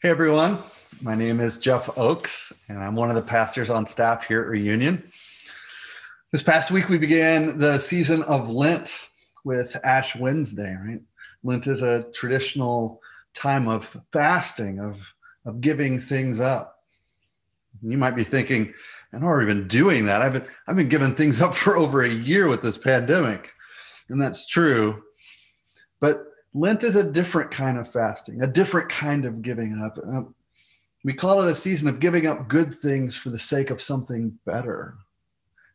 Hey everyone, my name is Jeff Oakes, and I'm one of the pastors on staff here at Reunion. This past week, we began the season of Lent with Ash Wednesday, right? Lent is a traditional time of fasting, of, of giving things up. You might be thinking, I've already been doing that. I've been, I've been giving things up for over a year with this pandemic. And that's true. But Lent is a different kind of fasting, a different kind of giving up. Um, we call it a season of giving up good things for the sake of something better.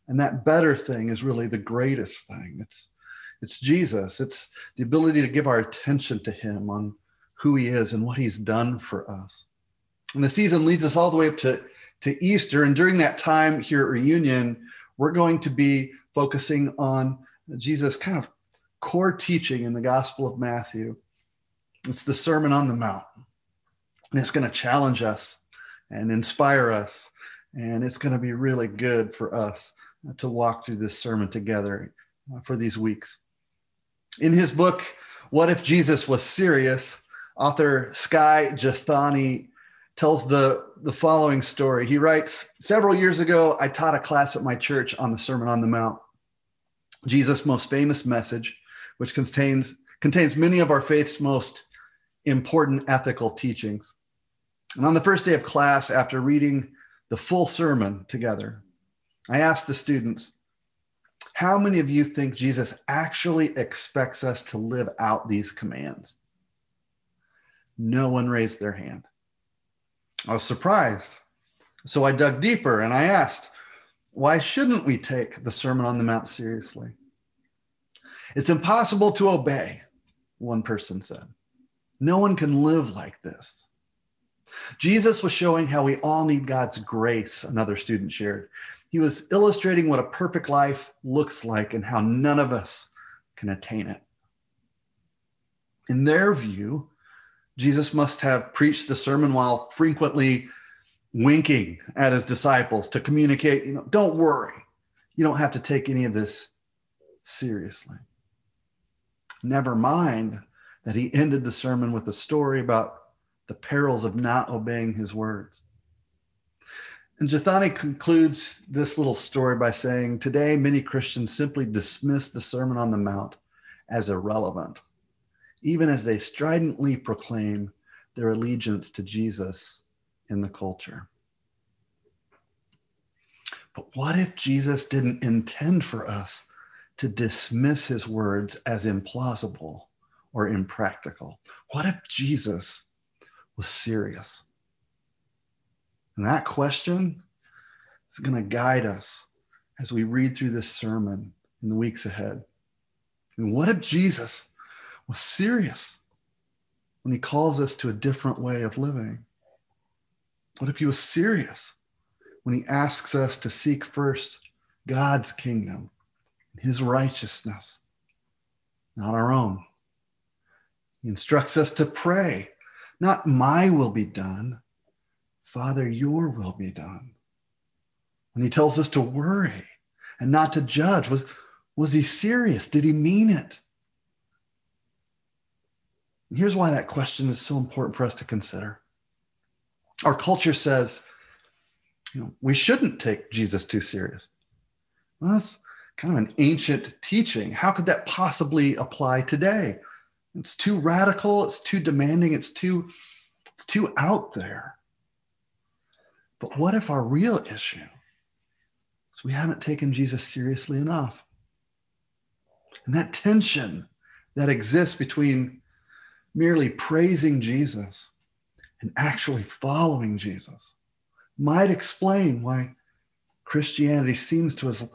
And that better thing is really the greatest thing. It's it's Jesus. It's the ability to give our attention to him on who he is and what he's done for us. And the season leads us all the way up to, to Easter. And during that time here at Reunion, we're going to be focusing on Jesus' kind of core teaching in the Gospel of Matthew. It's the Sermon on the Mount. And it's going to challenge us and inspire us. And it's going to be really good for us to walk through this sermon together uh, for these weeks. In his book, What If Jesus Was Serious? author Skye Jethani tells the, the following story. He writes Several years ago, I taught a class at my church on the Sermon on the Mount. Jesus' most famous message which contains, contains many of our faith's most important ethical teachings. And on the first day of class, after reading the full sermon together, I asked the students, How many of you think Jesus actually expects us to live out these commands? No one raised their hand. I was surprised. So I dug deeper and I asked, Why shouldn't we take the Sermon on the Mount seriously? It's impossible to obey, one person said. No one can live like this. Jesus was showing how we all need God's grace, another student shared. He was illustrating what a perfect life looks like and how none of us can attain it. In their view, Jesus must have preached the sermon while frequently winking at his disciples to communicate, you know, don't worry. You don't have to take any of this seriously. Never mind that he ended the sermon with a story about the perils of not obeying his words. And Jethani concludes this little story by saying, Today, many Christians simply dismiss the Sermon on the Mount as irrelevant, even as they stridently proclaim their allegiance to Jesus in the culture. But what if Jesus didn't intend for us to dismiss his words as implausible or impractical? What if Jesus was serious? And that question is going to guide us as we read through this sermon in the weeks ahead. And what if Jesus was serious when he calls us to a different way of living? What if he was serious when he asks us to seek first God's kingdom his righteousness, not our own. He instructs us to pray, not my will be done, Father, your will be done. When he tells us to worry and not to judge, was, was he serious? Did he mean it? And here's why that question is so important for us to consider. Our culture says, you know, we shouldn't take Jesus too serious. Well, that's, kind of an ancient teaching. How could that possibly apply today? It's too radical, it's too demanding, it's too it's too out there. But what if our real issue is we haven't taken Jesus seriously enough? And that tension that exists between merely praising Jesus and actually following Jesus might explain why Christianity seems to have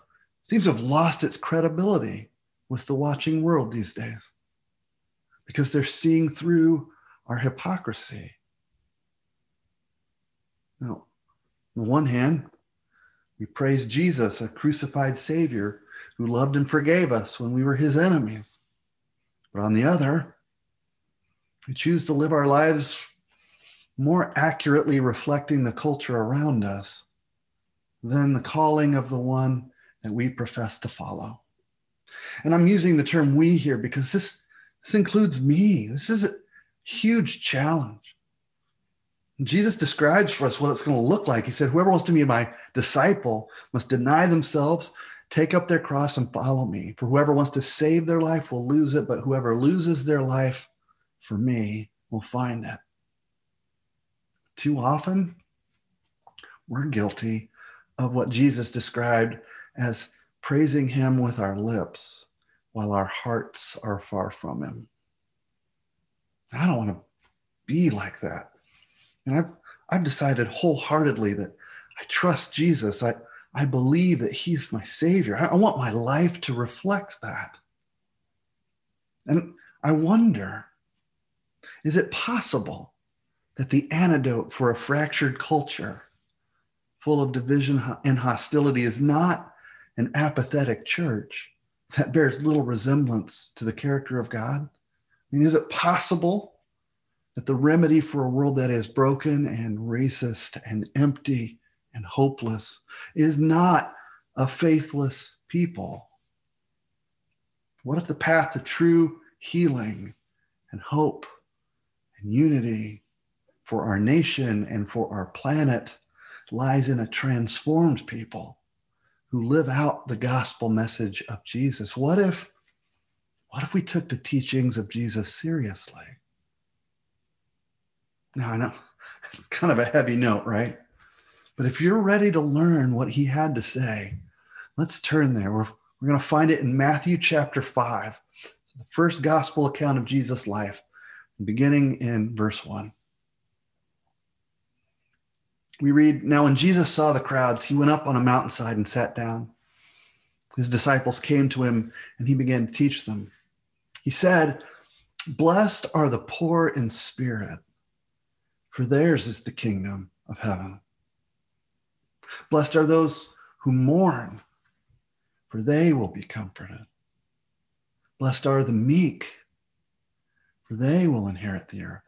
seems to have lost its credibility with the watching world these days because they're seeing through our hypocrisy. Now, on the one hand, we praise Jesus, a crucified Savior who loved and forgave us when we were his enemies. But on the other, we choose to live our lives more accurately reflecting the culture around us than the calling of the one that we profess to follow. And I'm using the term we here because this, this includes me. This is a huge challenge. Jesus describes for us what it's going to look like. He said, Whoever wants to be my disciple must deny themselves, take up their cross, and follow me. For whoever wants to save their life will lose it, but whoever loses their life for me will find it. Too often, we're guilty of what Jesus described as praising him with our lips while our hearts are far from him. I don't want to be like that. And I've, I've decided wholeheartedly that I trust Jesus. I, I believe that he's my savior. I, I want my life to reflect that. And I wonder is it possible that the antidote for a fractured culture full of division and hostility is not an apathetic church that bears little resemblance to the character of God? I mean, is it possible that the remedy for a world that is broken and racist and empty and hopeless is not a faithless people? What if the path to true healing and hope and unity for our nation and for our planet lies in a transformed people who live out the gospel message of Jesus. What if what if we took the teachings of Jesus seriously? Now I know it's kind of a heavy note, right? But if you're ready to learn what he had to say, let's turn there. We're, we're going to find it in Matthew chapter 5, the first gospel account of Jesus' life, beginning in verse 1 we read, Now when Jesus saw the crowds, he went up on a mountainside and sat down. His disciples came to him and he began to teach them. He said, Blessed are the poor in spirit, for theirs is the kingdom of heaven. Blessed are those who mourn, for they will be comforted. Blessed are the meek, for they will inherit the earth.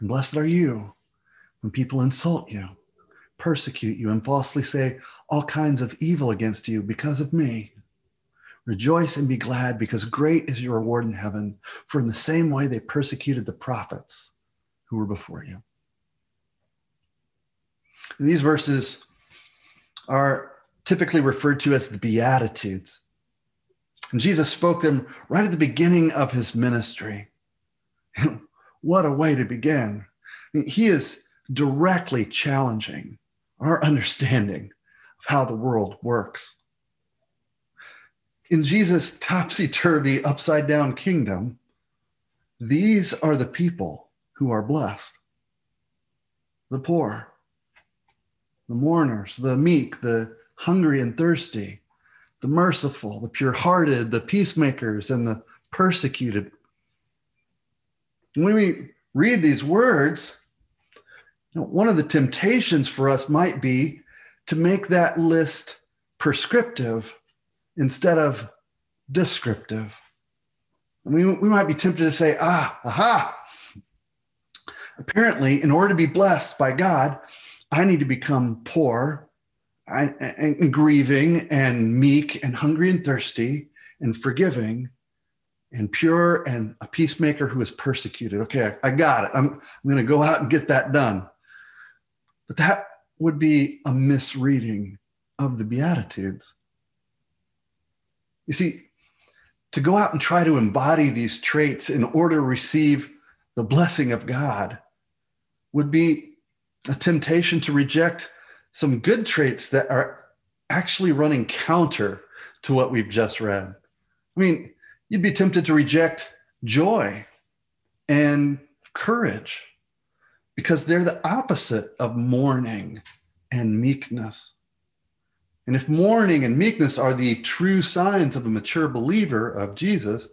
And blessed are you when people insult you, persecute you, and falsely say all kinds of evil against you because of me. Rejoice and be glad because great is your reward in heaven, for in the same way they persecuted the prophets who were before you. These verses are typically referred to as the Beatitudes. And Jesus spoke them right at the beginning of his ministry. what a way to begin. He is directly challenging our understanding of how the world works. In Jesus' topsy turvy, upside down kingdom, these are the people who are blessed the poor, the mourners, the meek, the hungry and thirsty, the merciful, the pure hearted, the peacemakers, and the persecuted when we read these words, you know, one of the temptations for us might be to make that list prescriptive instead of descriptive. I mean, we might be tempted to say, ah, aha. Apparently, in order to be blessed by God, I need to become poor and, and grieving and meek and hungry and thirsty and forgiving and pure and a peacemaker who is persecuted. Okay, I, got it. I'm, I'm going to go out and get that done. But that would be a misreading of the Beatitudes. You see, to go out and try to embody these traits in order to receive the blessing of God would be a temptation to reject some good traits that are actually running counter to what we've just read. I mean, you'd be tempted to reject joy and courage because they're the opposite of mourning and meekness. And if mourning and meekness are the true signs of a mature believer of Jesus,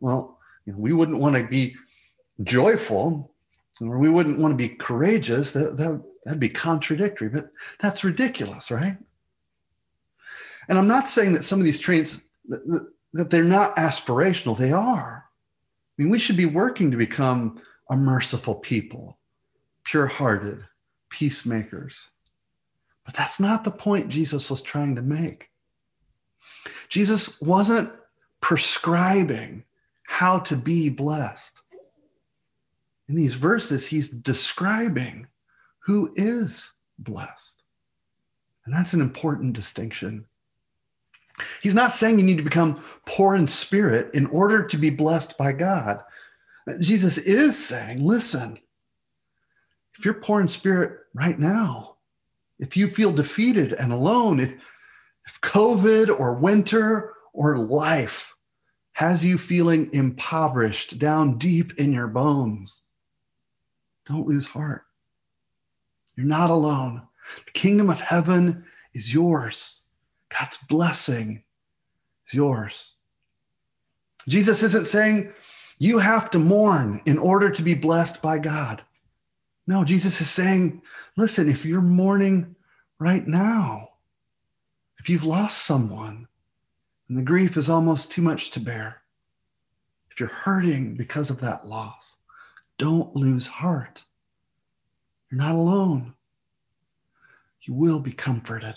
well, you know, we wouldn't want to be joyful Or we wouldn't want to be courageous. That, that, that'd be contradictory, but that's ridiculous, right? And I'm not saying that some of these traits that they're not aspirational. They are. I mean, we should be working to become a merciful people, pure-hearted, peacemakers. But that's not the point Jesus was trying to make. Jesus wasn't prescribing how to be blessed. In these verses, he's describing who is blessed. And that's an important distinction. He's not saying you need to become poor in spirit in order to be blessed by God. Jesus is saying, listen, if you're poor in spirit right now, if you feel defeated and alone, if, if COVID or winter or life has you feeling impoverished down deep in your bones, don't lose heart. You're not alone. The kingdom of heaven is yours. God's blessing is yours. Jesus isn't saying you have to mourn in order to be blessed by God. No, Jesus is saying, listen, if you're mourning right now, if you've lost someone and the grief is almost too much to bear, if you're hurting because of that loss, don't lose heart. You're not alone. You will be comforted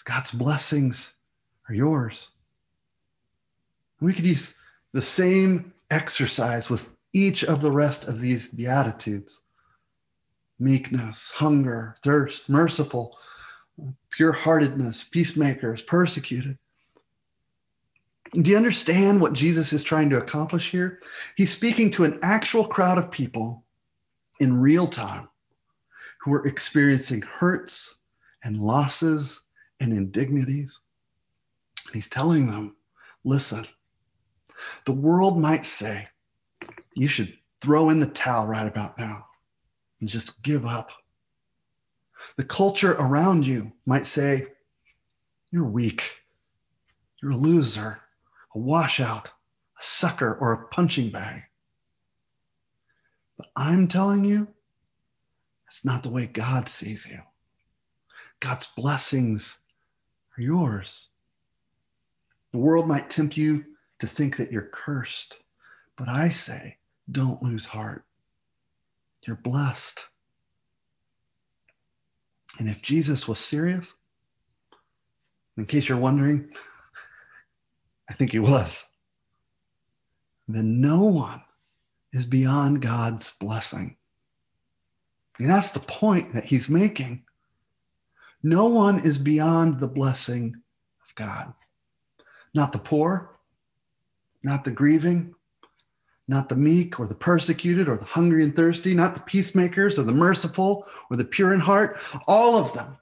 because God's blessings are yours. We could use the same exercise with each of the rest of these Beatitudes meekness, hunger, thirst, merciful, pure heartedness, peacemakers, persecuted. Do you understand what Jesus is trying to accomplish here? He's speaking to an actual crowd of people in real time who are experiencing hurts and losses and indignities. And he's telling them, listen, the world might say, you should throw in the towel right about now and just give up. The culture around you might say, you're weak, you're a loser, a washout, a sucker, or a punching bag. But I'm telling you, that's not the way God sees you. God's blessings are yours. The world might tempt you to think that you're cursed, but I say, don't lose heart. You're blessed. And if Jesus was serious, in case you're wondering, I think he was, then no one is beyond God's blessing. And that's the point that he's making. No one is beyond the blessing of God. Not the poor, not the grieving, not the meek or the persecuted or the hungry and thirsty, not the peacemakers or the merciful or the pure in heart, all of them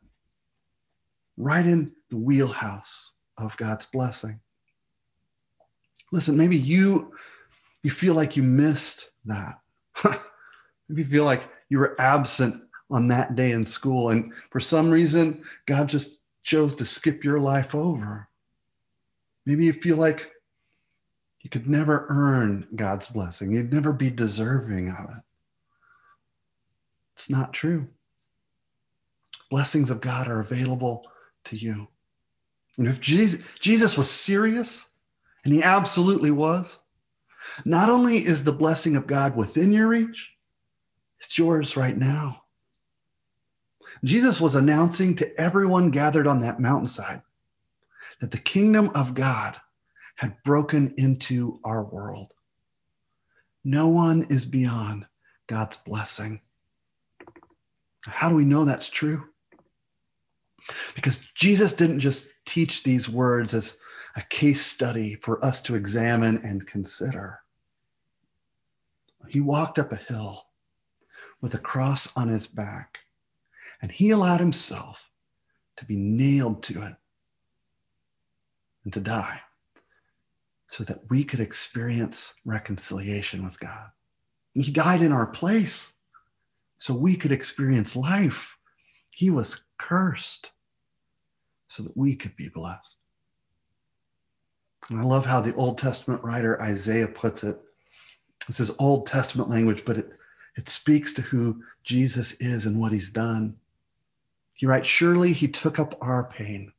right in the wheelhouse of God's blessing. Listen, maybe you you feel like you missed that. maybe you feel like you were absent on that day in school. And for some reason, God just chose to skip your life over. Maybe you feel like you could never earn God's blessing, you'd never be deserving of it. It's not true. Blessings of God are available to you. And if Jesus, Jesus was serious, and he absolutely was, not only is the blessing of God within your reach, it's yours right now. Jesus was announcing to everyone gathered on that mountainside that the kingdom of God had broken into our world. No one is beyond God's blessing. How do we know that's true? Because Jesus didn't just teach these words as a case study for us to examine and consider. He walked up a hill with a cross on his back and he allowed himself to be nailed to it and to die so that we could experience reconciliation with God. He died in our place so we could experience life. He was cursed so that we could be blessed. And I love how the Old Testament writer Isaiah puts it. This is Old Testament language, but it, It speaks to who Jesus is and what he's done. He writes, Surely he took up our pain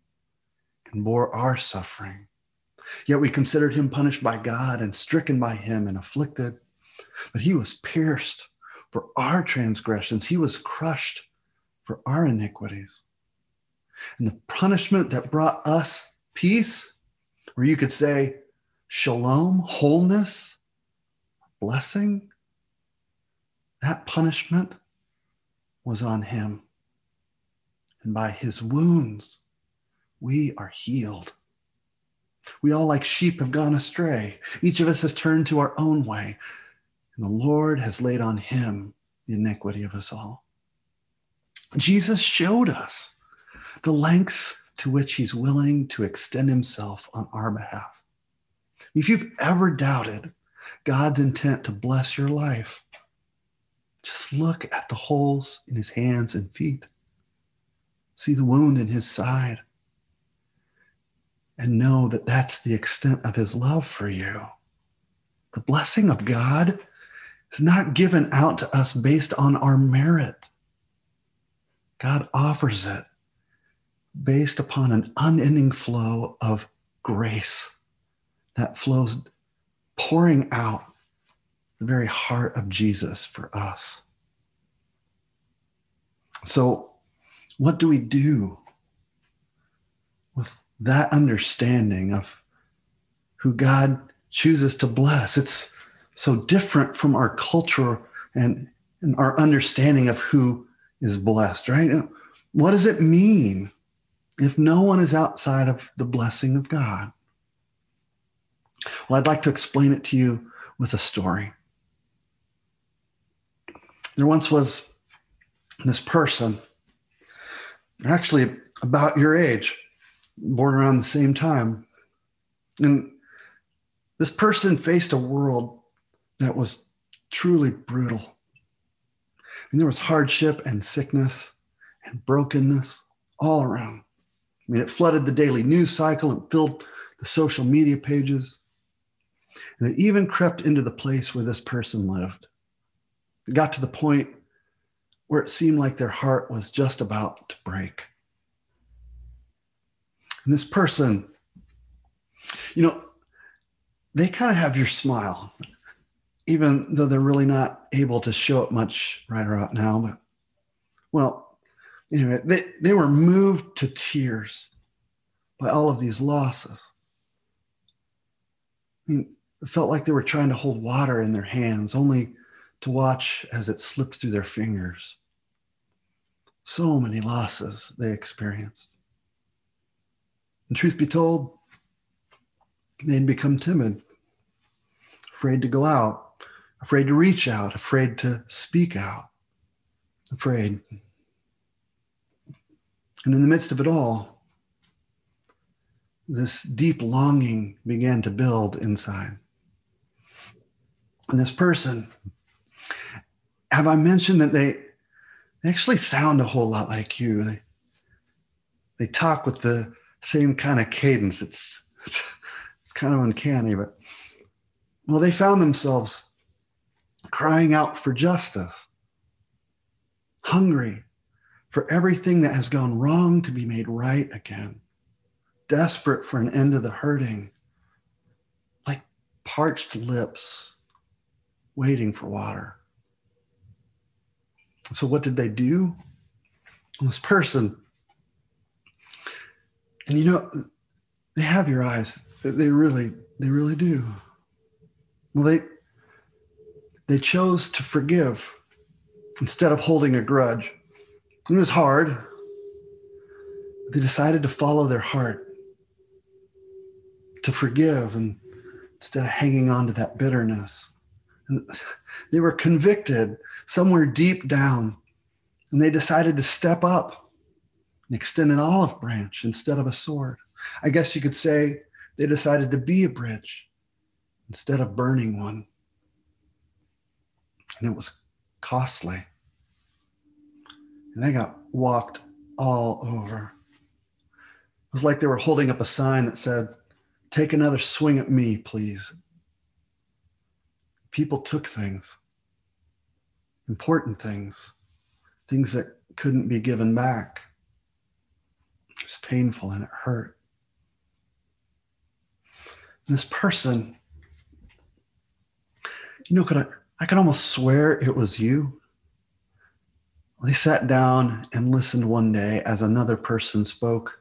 and bore our suffering. Yet we considered him punished by God and stricken by him and afflicted. But he was pierced for our transgressions, he was crushed for our iniquities. And the punishment that brought us peace, or you could say shalom, wholeness, blessing, that punishment was on him. And by his wounds, we are healed. We all, like sheep, have gone astray. Each of us has turned to our own way, and the Lord has laid on him the iniquity of us all. Jesus showed us the lengths to which he's willing to extend himself on our behalf. If you've ever doubted God's intent to bless your life, just look at the holes in his hands and feet. See the wound in his side. And know that that's the extent of his love for you. The blessing of God is not given out to us based on our merit. God offers it based upon an unending flow of grace that flows pouring out the very heart of Jesus for us. So, what do we do with that understanding of who God chooses to bless? It's so different from our culture and, and our understanding of who is blessed, right? What does it mean if no one is outside of the blessing of God? Well, I'd like to explain it to you with a story. There once was this person, actually about your age, born around the same time. And this person faced a world that was truly brutal. And there was hardship and sickness and brokenness all around. I mean, it flooded the daily news cycle and filled the social media pages. And it even crept into the place where this person lived. It got to the point where it seemed like their heart was just about to break. And this person, you know, they kind of have your smile, even though they're really not able to show it much right about now. But, well, anyway, they, they were moved to tears by all of these losses. I mean, it felt like they were trying to hold water in their hands, only to watch as it slipped through their fingers. So many losses they experienced. And truth be told, they'd become timid, afraid to go out, afraid to reach out, afraid to speak out, afraid. And in the midst of it all, this deep longing began to build inside. And this person have I mentioned that they, they actually sound a whole lot like you? They, they talk with the same kind of cadence. It's, it's, it's kind of uncanny, but well, they found themselves crying out for justice, hungry for everything that has gone wrong to be made right again, desperate for an end to the hurting, like parched lips waiting for water. So, what did they do? This person, and you know, they have your eyes. They really, they really do. Well, they they chose to forgive instead of holding a grudge. It was hard. They decided to follow their heart, to forgive, and instead of hanging on to that bitterness. And they were convicted somewhere deep down. And they decided to step up and extend an olive branch instead of a sword. I guess you could say they decided to be a bridge instead of burning one. And it was costly. And they got walked all over. It was like they were holding up a sign that said, Take another swing at me, please. People took things important things, things that couldn't be given back. It was painful and it hurt. And this person, you know, could I, I could almost swear it was you. They sat down and listened one day as another person spoke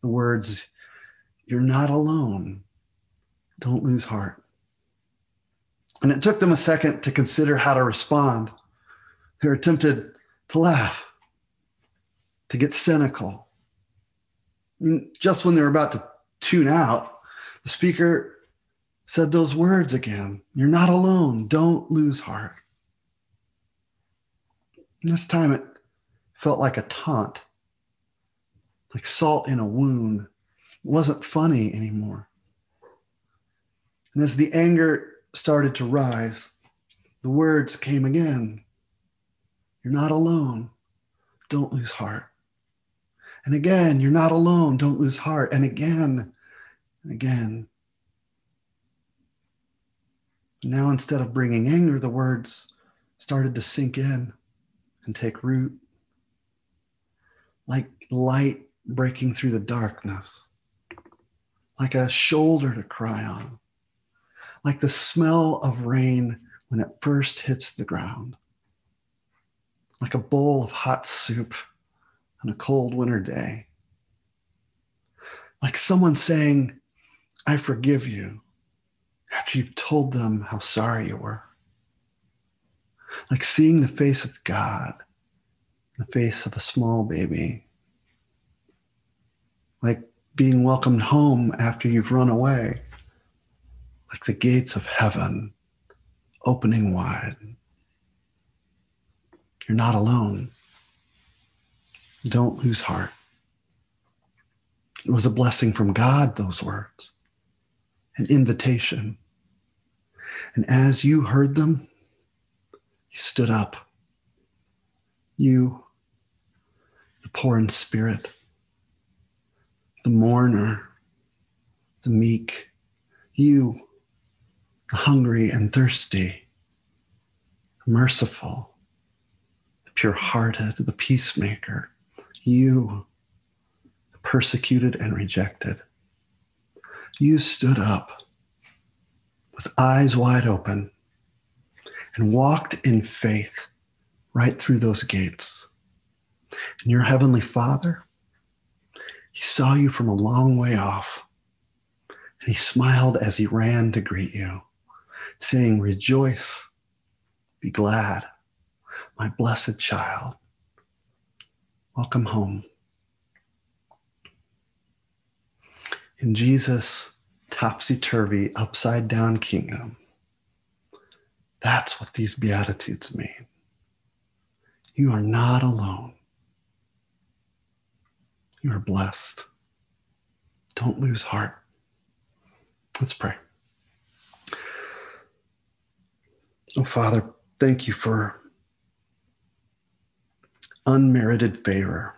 the words, You're not alone. Don't lose heart. And it took them a second to consider how to respond. They were tempted to laugh, to get cynical. Mean, just when they were about to tune out, the speaker said those words again You're not alone. Don't lose heart. And this time it felt like a taunt, like salt in a wound. It wasn't funny anymore. And as the anger started to rise, the words came again You're not alone. Don't lose heart. And again, you're not alone. Don't lose heart. And again, and again. Now, instead of bringing anger, the words started to sink in and take root like light breaking through the darkness, like a shoulder to cry on, like the smell of rain when it first hits the ground, like a bowl of hot soup on a cold winter day, like someone saying, I forgive you after you've told them how sorry you were, like seeing the face of God the face of a small baby, like being welcomed home after you've run away, like the gates of heaven opening wide. You're not alone. Don't lose heart. It was a blessing from God, those words, an invitation. And as you heard them, you stood up. You the poor in spirit, the mourner, the meek, you, the hungry and thirsty, the merciful, pure hearted, the peacemaker, you, the persecuted and rejected. You stood up with eyes wide open and walked in faith right through those gates and your heavenly Father, he saw you from a long way off, and he smiled as he ran to greet you, saying, Rejoice, be glad, my blessed child. Welcome home. In Jesus' topsy turvy, upside down kingdom, that's what these Beatitudes mean. You are not alone. You are blessed. Don't lose heart. Let's pray. Oh, Father, thank you for unmerited favor,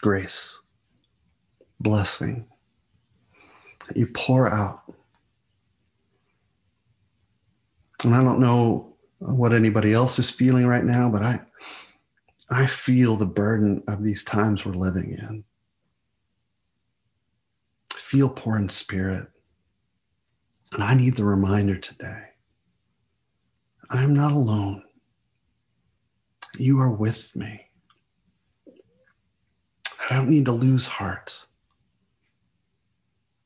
grace, blessing that you pour out. And I don't know what anybody else is feeling right now, but I, I feel the burden of these times we're living in. I feel poor in spirit. And I need the reminder today I'm not alone. You are with me. I don't need to lose heart.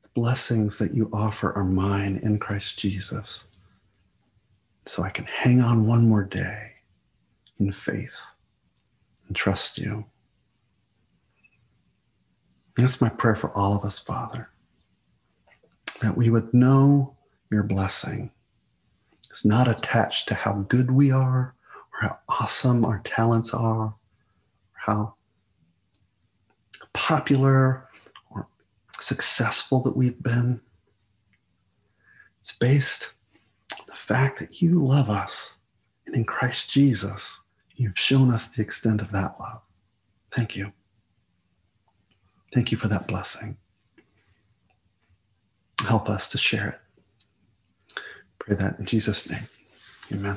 The blessings that you offer are mine in Christ Jesus. So I can hang on one more day in faith and trust you. That's my prayer for all of us, Father, that we would know your blessing is not attached to how good we are how awesome our talents are, how popular or successful that we've been. It's based on the fact that you love us and in Christ Jesus You've shown us the extent of that love. Thank you. Thank you for that blessing. Help us to share it. Pray that in Jesus' name. Amen.